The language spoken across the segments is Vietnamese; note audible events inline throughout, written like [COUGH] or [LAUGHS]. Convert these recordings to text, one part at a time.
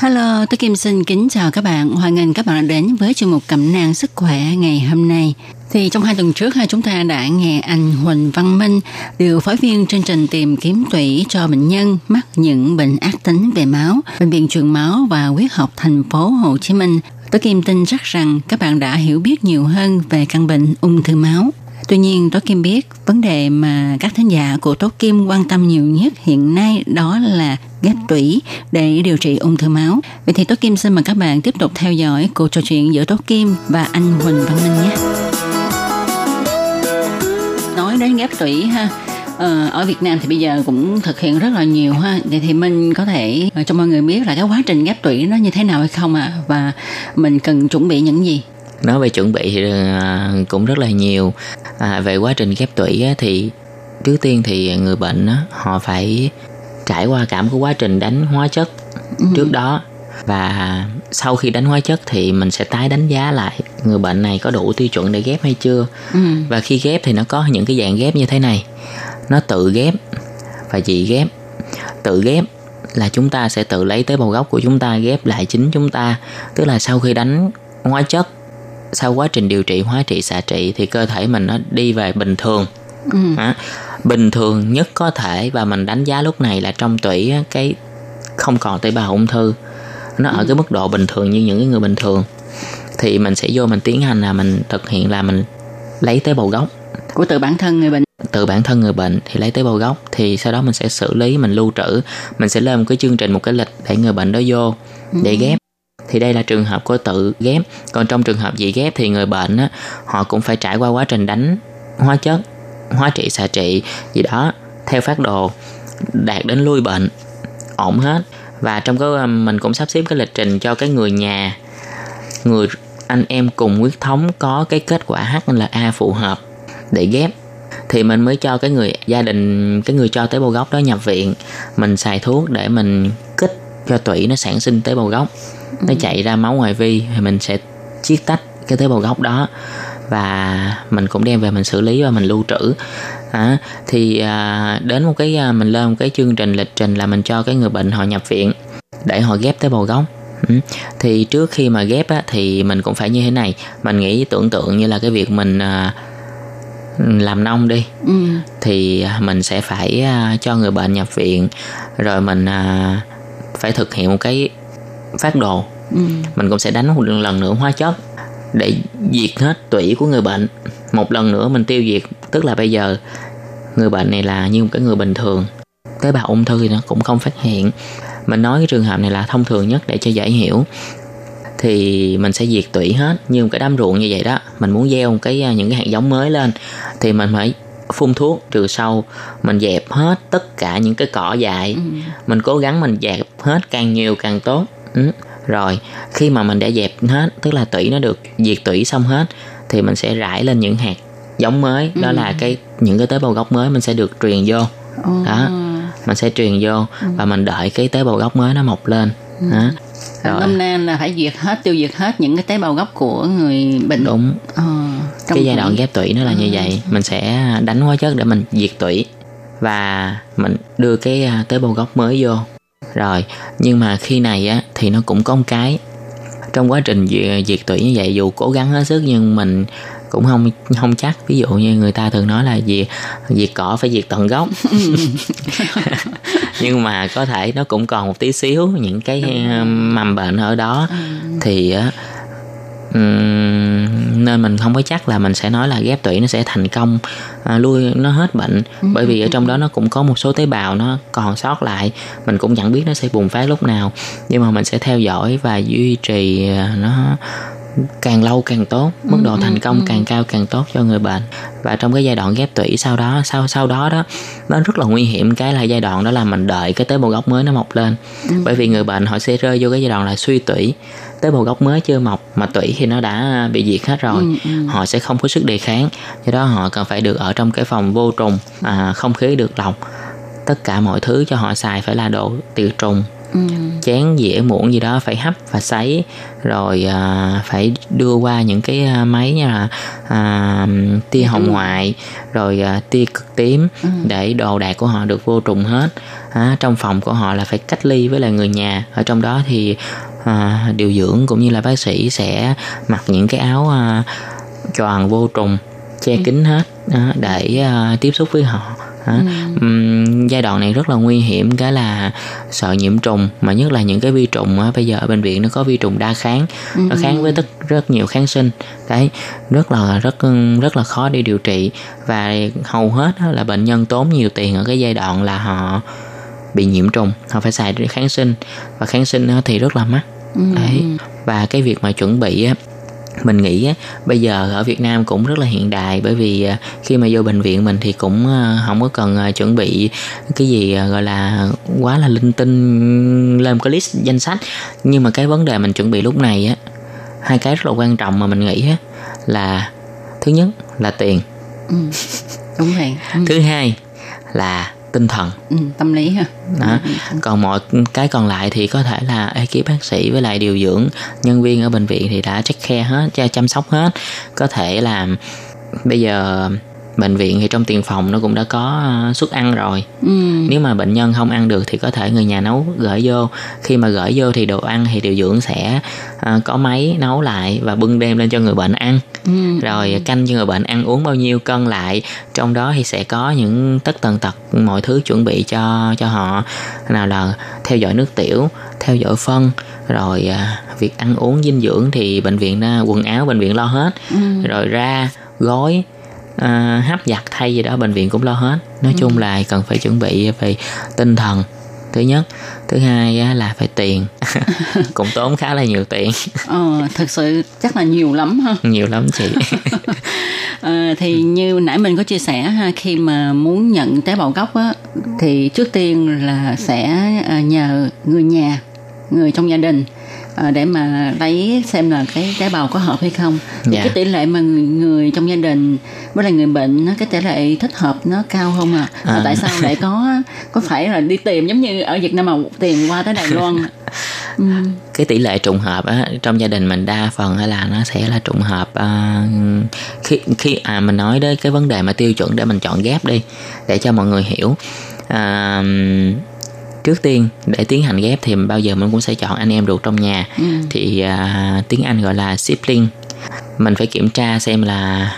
Hello, tôi Kim xin kính chào các bạn. Hoan nghênh các bạn đã đến với chương mục cẩm nang sức khỏe ngày hôm nay. Thì trong hai tuần trước chúng ta đã nghe anh Huỳnh Văn Minh, điều phối viên chương trình tìm kiếm tủy cho bệnh nhân mắc những bệnh ác tính về máu, bệnh viện truyền máu và huyết học thành phố Hồ Chí Minh. Tôi Kim tin chắc rằng các bạn đã hiểu biết nhiều hơn về căn bệnh ung thư máu. Tuy nhiên, Tố Kim biết vấn đề mà các thính giả của Tố Kim quan tâm nhiều nhất hiện nay đó là ghép tủy để điều trị ung thư máu. Vậy thì Tố Kim xin mời các bạn tiếp tục theo dõi cuộc trò chuyện giữa Tố Kim và anh Huỳnh Văn Minh nhé. Nói đến ghép tủy ha, ờ, ở Việt Nam thì bây giờ cũng thực hiện rất là nhiều ha vậy thì mình có thể ờ, cho mọi người biết là cái quá trình ghép tủy nó như thế nào hay không ạ à? và mình cần chuẩn bị những gì nói về chuẩn bị thì à, cũng rất là nhiều. À, về quá trình ghép tủy á, thì trước tiên thì người bệnh á, họ phải trải qua cả một cái quá trình đánh hóa chất ừ. trước đó. Và sau khi đánh hóa chất thì mình sẽ tái đánh giá lại người bệnh này có đủ tiêu chuẩn để ghép hay chưa. Ừ. và khi ghép thì nó có những cái dạng ghép như thế này. Nó tự ghép và dị ghép. Tự ghép là chúng ta sẽ tự lấy tế bào gốc của chúng ta ghép lại chính chúng ta. Tức là sau khi đánh hóa chất sau quá trình điều trị hóa trị xạ trị thì cơ thể mình nó đi về bình thường. Ừ. à, bình thường nhất có thể và mình đánh giá lúc này là trong tủy cái không còn tế bào ung thư. Nó ừ. ở cái mức độ bình thường như những cái người bình thường. Thì mình sẽ vô mình tiến hành là mình thực hiện là mình lấy tế bào gốc. Của tự bản thân người bệnh. Từ bản thân người bệnh thì lấy tế bào gốc thì sau đó mình sẽ xử lý mình lưu trữ. Mình sẽ lên một cái chương trình một cái lịch để người bệnh đó vô để ừ. ghép thì đây là trường hợp của tự ghép. Còn trong trường hợp dị ghép thì người bệnh á, họ cũng phải trải qua quá trình đánh hóa chất hóa trị xạ trị gì đó theo phát đồ đạt đến lui bệnh ổn hết. Và trong cái mình cũng sắp xếp cái lịch trình cho cái người nhà người anh em cùng huyết thống có cái kết quả HLA phù hợp để ghép. Thì mình mới cho cái người gia đình cái người cho tế bào gốc đó nhập viện mình xài thuốc để mình cho tủy nó sản sinh tế bào gốc nó ừ. chạy ra máu ngoài vi thì mình sẽ chiết tách cái tế bào gốc đó và mình cũng đem về mình xử lý và mình lưu trữ à, thì à, đến một cái à, mình lên một cái chương trình lịch trình là mình cho cái người bệnh họ nhập viện để họ ghép tế bào gốc ừ. thì trước khi mà ghép á, thì mình cũng phải như thế này mình nghĩ tưởng tượng như là cái việc mình à, làm nông đi ừ. thì mình sẽ phải à, cho người bệnh nhập viện rồi mình à, phải thực hiện một cái phát đồ. Ừ. mình cũng sẽ đánh một lần nữa hóa chất để diệt hết tủy của người bệnh. Một lần nữa mình tiêu diệt tức là bây giờ người bệnh này là như một cái người bình thường. Tế bào ung thư thì nó cũng không phát hiện. Mình nói cái trường hợp này là thông thường nhất để cho dễ hiểu. Thì mình sẽ diệt tủy hết như một cái đám ruộng như vậy đó. Mình muốn gieo một cái à, những cái hạt giống mới lên. Thì mình phải phun thuốc trừ sâu mình dẹp hết tất cả những cái cỏ dại ừ. mình cố gắng mình dẹp hết càng nhiều càng tốt ừ. rồi khi mà mình đã dẹp hết tức là tủy nó được diệt tủy xong hết thì mình sẽ rải lên những hạt giống mới ừ. đó là cái những cái tế bào gốc mới mình sẽ được truyền vô ừ. đó mình sẽ truyền vô ừ. và mình đợi cái tế bào gốc mới nó mọc lên ừ. đó rồi. Năm nay là phải diệt hết tiêu diệt hết những cái tế bào gốc của người bệnh. Đúng. Ờ, cái giai đoạn ghép tủy nó là như ừ. vậy. Mình sẽ đánh hóa chất để mình diệt tủy và mình đưa cái à, tế bào gốc mới vô. Rồi nhưng mà khi này á thì nó cũng có một cái. Trong quá trình diệt, diệt tủy như vậy dù cố gắng hết sức nhưng mình cũng không không chắc. Ví dụ như người ta thường nói là diệt diệt cỏ phải diệt tận gốc. [LAUGHS] Nhưng mà có thể nó cũng còn một tí xíu những cái mầm bệnh ở đó. Ừ. thì Ừm, nên mình không có chắc là mình sẽ nói là ghép tủy nó sẽ thành công à, lui nó hết bệnh. Bởi vì ở trong đó nó cũng có một số tế bào nó còn sót lại. Mình cũng chẳng biết nó sẽ bùng phát lúc nào. Nhưng mà mình sẽ theo dõi và duy trì à, nó càng lâu càng tốt mức độ thành công càng cao càng tốt cho người bệnh. Và trong cái giai đoạn ghép tủy sau đó sau sau đó đó nó rất là nguy hiểm. Cái là giai đoạn đó là mình đợi cái tế bào gốc mới nó mọc lên. Bởi vì người bệnh họ sẽ rơi vô cái giai đoạn là suy tủy. Tế bào gốc mới chưa mọc mà tủy thì nó đã bị diệt hết rồi. Họ sẽ không có sức đề kháng. Do đó họ cần phải được ở trong cái phòng vô trùng à, không khí được lọc. Tất cả mọi thứ cho họ xài phải là đồ tiệt trùng chén dĩa muỗng gì đó phải hấp và sấy. Rồi à, phải đưa qua những cái à, máy như là à, tia hồng ngoại rồi à, tia cực tím để đồ đạc của họ được vô trùng hết. À, trong phòng của họ là phải cách ly với lại người nhà. Ở trong đó thì à, điều dưỡng cũng như là bác sĩ sẽ mặc những cái áo à, choàng vô trùng che kín hết đó, để à, tiếp xúc với họ Ừm, giai đoạn này rất là nguy hiểm cái là sợ nhiễm trùng mà nhất là những cái vi trùng á, bây giờ ở bệnh viện nó có vi trùng đa kháng nó kháng với tất rất nhiều kháng sinh. Đấy rất là rất rất là khó để điều trị. Và hầu hết á, là bệnh nhân tốn nhiều tiền ở cái giai đoạn là họ bị nhiễm trùng họ phải xài kháng sinh. Và kháng sinh thì rất là mắc. Đấy và cái việc mà chuẩn bị á, mình nghĩ á, bây giờ ở Việt Nam cũng rất là hiện đại bởi vì à, khi mà vô bệnh viện mình thì cũng à, không có cần à, chuẩn bị cái gì à, gọi là quá là linh tinh lên một cái list danh sách. Nhưng mà cái vấn đề mình chuẩn bị lúc này á hai cái rất là quan trọng mà mình nghĩ á là thứ nhất là tiền. Đúng vậy. Ừ. thứ hai là tinh thần. Ừ, tâm lý ha. Đó. còn mọi cái còn lại thì có thể là ekip bác sĩ với lại điều dưỡng nhân viên ở bệnh viện thì đã check care hết cho chăm sóc hết. Có thể là bây giờ bệnh viện thì trong tiền phòng nó cũng đã có ờ, suất ăn rồi. Ừ. nếu mà bệnh nhân không ăn được thì có thể người nhà nấu gửi vô. Khi mà gửi vô thì đồ ăn thì điều dưỡng sẽ ờ, có máy nấu lại và bưng đem lên cho người bệnh ăn. Ừ. rồi canh cho người bệnh ăn uống bao nhiêu cân lại. Trong đó thì sẽ có những tất tần tật mọi thứ chuẩn bị cho cho họ. Nào là theo dõi nước tiểu theo dõi phân rồi à, việc ăn uống dinh dưỡng thì bệnh viện à, quần áo bệnh viện lo hết. Rồi ra gói à, hấp giặt thay gì đó bệnh viện cũng lo hết. Nói chung là cần phải chuẩn bị về tinh thần thứ nhất. Thứ hai là phải tiền. [LAUGHS] Cũng tốn khá là nhiều tiền. Ờ, thật sự chắc là nhiều lắm ha. [LAUGHS] Nhiều lắm chị. [LAUGHS] Ờ, thì như nãy mình có chia sẻ ha khi mà muốn nhận tế bào gốc á thì trước tiên là sẽ à, nhờ người nhà người trong gia đình à, để mà lấy xem là cái tế bào có hợp hay không thì Dạ. cái tỷ lệ mà người, người trong gia đình với lại người bệnh nó cái tỷ lệ thích hợp nó cao không à, Và À. tại sao lại có có phải là đi tìm giống như ở Việt Nam mà tiền qua tới Đài Loan [LAUGHS] ừ. cái tỷ lệ trùng hợp á, trong gia đình mình đa phần là nó sẽ là trùng hợp à, khi khi à mình nói đến cái vấn đề mà tiêu chuẩn để mình chọn ghép đi để cho mọi người hiểu à, trước tiên để tiến hành ghép thì bao giờ mình cũng sẽ chọn anh em ruột trong nhà. Thì à, tiếng Anh gọi là sibling. Mình phải kiểm tra xem là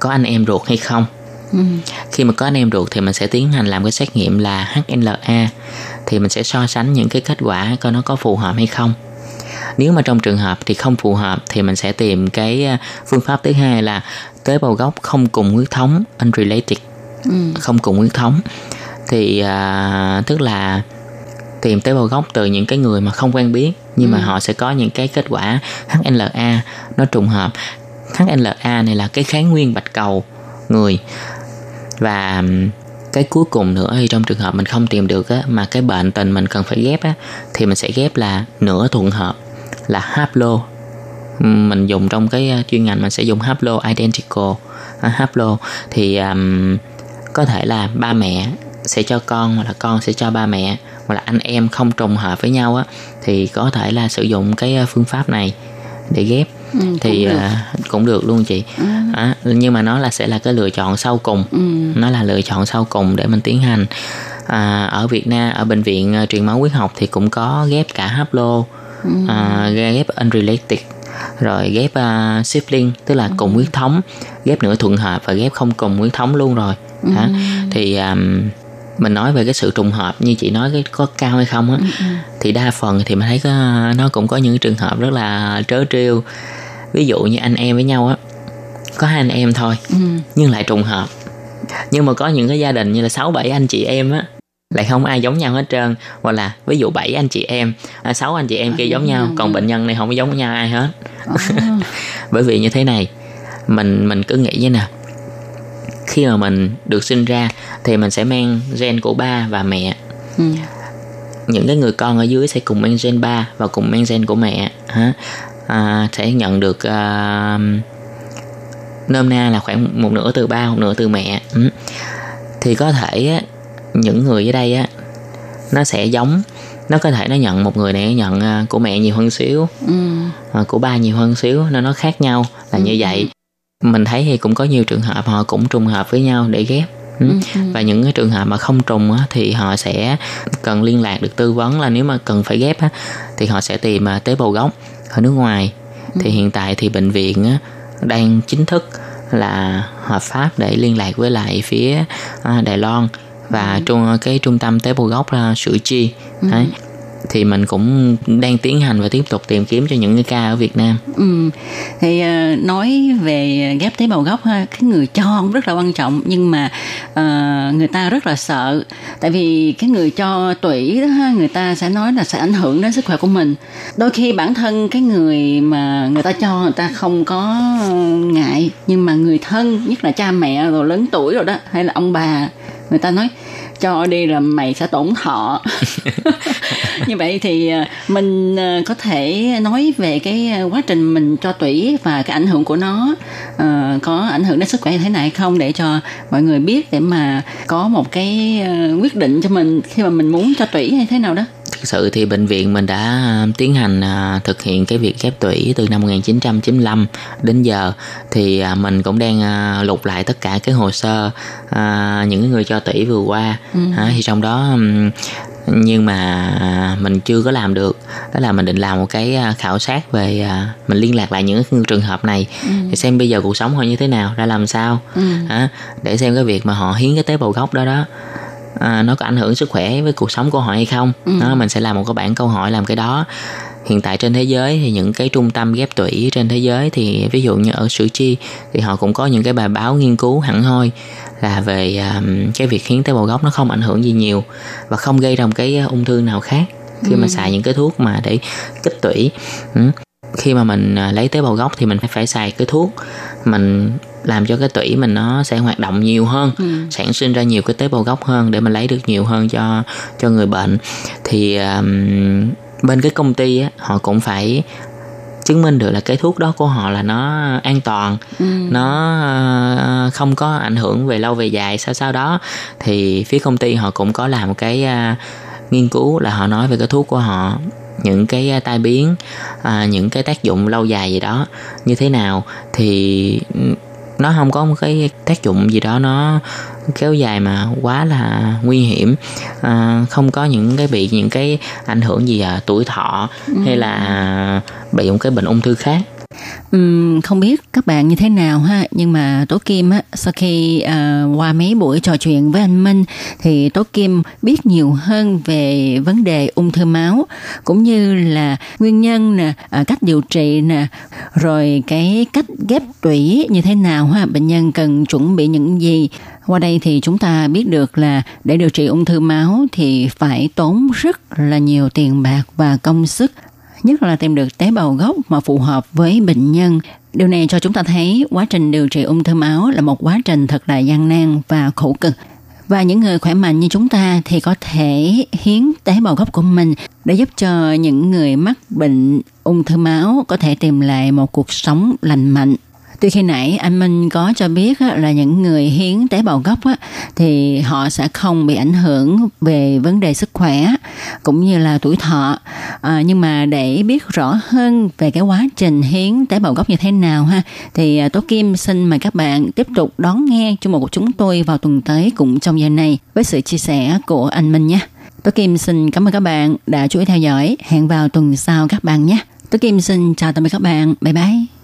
có anh em ruột hay không. Khi mà có anh em ruột thì mình sẽ tiến hành làm cái xét nghiệm là HLA thì mình sẽ so sánh những cái kết quả coi nó có phù hợp hay không. Nếu mà trong trường hợp thì không phù hợp thì mình sẽ tìm cái à, phương pháp thứ hai là tế bào gốc không cùng huyết thống unrelated. Không cùng huyết thống thì à, tức là tìm tế bào gốc từ những cái người mà không quen biết nhưng mà họ sẽ có những cái kết quả HLA nó trùng hợp. HLA này là cái kháng nguyên bạch cầu người. Và cái cuối cùng nữa thì trong trường hợp mình không tìm được á, mà cái bệnh tình mình cần phải ghép á, thì mình sẽ ghép là nửa thuận hợp là haplo mình dùng trong cái uh, chuyên ngành mình sẽ dùng haplo identical. À, haplo thì ừm, có thể là ba mẹ sẽ cho con hoặc là con sẽ cho ba mẹ hoặc là anh em không trùng hợp với nhau á thì có thể là sử dụng cái uh, phương pháp này để ghép. Thì cũng được. à, cũng được luôn chị. À, nhưng mà nó là sẽ là cái lựa chọn sau cùng. Nó là lựa chọn sau cùng để mình tiến hành. À, ở Việt Nam ở bệnh viện à, truyền máu huyết học thì cũng có ghép cả haplo à, ghép unrelated rồi ghép uh, sibling tức là cùng huyết thống ghép nửa thuận hợp và ghép không cùng huyết thống luôn rồi. Hả? thì um, mình nói về cái sự trùng hợp như chị nói cái có cao hay không á thì đa phần thì mình thấy có, nó cũng có những trường hợp rất là trớ trêu. Ví dụ như anh em với nhau á có hai anh em thôi ừ. nhưng lại trùng hợp. Nhưng mà có những cái gia đình như là sáu bảy anh chị em á lại không ai giống nhau hết trơn. Hoặc là ví dụ bảy anh chị em à, sáu anh chị em kia giống nhau còn bệnh nhân này không có giống nhau ai hết. À. [LAUGHS] bởi vì như thế này mình mình cứ nghĩ như nè khi mà mình được sinh ra thì mình sẽ mang gen của ba và mẹ Ừ. những cái người con ở dưới sẽ cùng mang gen ba và cùng mang gen của mẹ ha à, sẽ nhận được à, nôm na là khoảng một nửa từ ba một nửa từ mẹ ừ. thì có thể những người ở đây á nó sẽ giống nó có thể nó nhận một người này nhận à, của mẹ nhiều hơn xíu Ừ. à, của ba nhiều hơn xíu nên nó khác nhau là như vậy mình thấy thì cũng có nhiều trường hợp họ cũng trùng hợp với nhau để ghép. Ừ. và những cái trường hợp mà không trùng á, thì họ sẽ cần liên lạc được tư vấn là nếu mà cần phải ghép á, thì họ sẽ tìm à, tế bào gốc ở nước ngoài. Thì hiện tại thì bệnh viện á, đang chính thức là hợp pháp để liên lạc với lại phía à, Đài Loan và trung cái trung tâm tế bào gốc là Chi đấy thì mình cũng đang tiến hành và tiếp tục tìm kiếm cho những cái ca ở Việt Nam Ừ. Thì ờ, nói về ghép tế bào gốc ha, cái người cho cũng rất là quan trọng nhưng mà uh, người ta rất là sợ tại vì cái người cho tủy đó ha, người ta sẽ nói là sẽ ảnh hưởng đến sức khỏe của mình. Đôi khi bản thân cái người mà người ta cho người ta không có ngại nhưng mà người thân nhất là cha mẹ rồi lớn tuổi rồi đó hay là ông bà người ta nói cho đi là mày sẽ tổn thọ. [LAUGHS] [LAUGHS] Như vậy thì ờ, mình ờ, có thể nói về cái ờ, quá trình mình cho tủy và cái ảnh hưởng của nó. Ờ, có ảnh hưởng đến sức khỏe như thế nào hay không? Để cho mọi người biết để mà có một cái quyết định cho mình khi mà mình muốn cho tủy hay thế nào đó Thực sự thì bệnh viện mình đã à, tiến hành à, thực hiện cái việc ghép tủy từ năm 1995 đến giờ. Thì à, mình cũng đang lục lại tất cả cái hồ sơ những người cho tủy vừa qua. À, thì trong đó nhưng mà mình chưa có làm được. Đó là mình định làm một cái khảo sát về mình liên lạc lại những trường hợp này. Để xem bây giờ cuộc sống họ như thế nào ra làm sao. À, để xem cái việc mà họ hiến cái tế bào gốc đó đó à, nó có ảnh hưởng sức khỏe với cuộc sống của họ hay không. Đó mình sẽ làm một cái bảng câu hỏi làm cái đó. Hiện tại trên thế giới thì những cái trung tâm ghép tủy trên thế giới thì ví dụ như ở Sủi Chi thì họ cũng có những cái bài báo nghiên cứu hẳn hoi là về um, cái việc hiến tế bào gốc nó không ảnh hưởng gì nhiều và không gây ra một cái ung thư nào khác khi mà xài những cái thuốc mà để kích tủy. Ừ. khi mà mình à, lấy tế bào gốc thì mình phải phải xài cái thuốc mình làm cho cái tủy mình nó sẽ hoạt động nhiều hơn sản sinh ra nhiều cái tế bào gốc hơn để mình lấy được nhiều hơn cho cho người bệnh. Thì um, bên cái công ty á, họ cũng phải chứng minh được là cái thuốc đó của họ là nó an toàn nó ờ, không có ảnh hưởng về lâu về dài sao sao đó. Thì phía công ty họ cũng có làm cái à, nghiên cứu là họ nói về cái thuốc của họ những cái à, tai biến à, những cái tác dụng lâu dài gì đó như thế nào. Thì ừ, nó không có một cái tác dụng gì đó nó kéo dài mà quá là nguy hiểm. À, không có những cái bị những cái ảnh hưởng gì à, tuổi thọ hay là bị một cái bệnh ung thư khác Uhm, không biết các bạn như thế nào ha nhưng mà Tố Kim á sau khi à, qua mấy buổi trò chuyện với anh Minh thì Tố Kim biết nhiều hơn về vấn đề ung thư máu cũng như là nguyên nhân nè à, cách điều trị nè rồi cái cách ghép tủy như thế nào ha bệnh nhân cần chuẩn bị những gì. Qua đây thì chúng ta biết được là để điều trị ung thư máu thì phải tốn rất là nhiều tiền bạc và công sức nhất là tìm được tế bào gốc mà phù hợp với bệnh nhân. Điều này cho chúng ta thấy quá trình điều trị ung thư máu là một quá trình thật là gian nan và khổ cực. Và những người khỏe mạnh như chúng ta thì có thể hiến tế bào gốc của mình để giúp cho những người mắc bệnh ung thư máu có thể tìm lại một cuộc sống lành mạnh. Tuy khi nãy anh Minh có cho biết là những người hiến tế bào gốc thì họ sẽ không bị ảnh hưởng về vấn đề sức khỏe cũng như là tuổi thọ. À, nhưng mà để biết rõ hơn về cái quá trình hiến tế bào gốc như thế nào ha, thì ờ, Tố Kim xin mời các bạn tiếp tục đón nghe chương mục của chúng tôi vào tuần tới cũng trong giờ này với sự chia sẻ của anh Minh nhé. Tố Kim xin cảm ơn các bạn đã chú ý theo dõi. Hẹn vào tuần sau các bạn nhé. Tố Kim xin chào tạm biệt các bạn. Bye bye.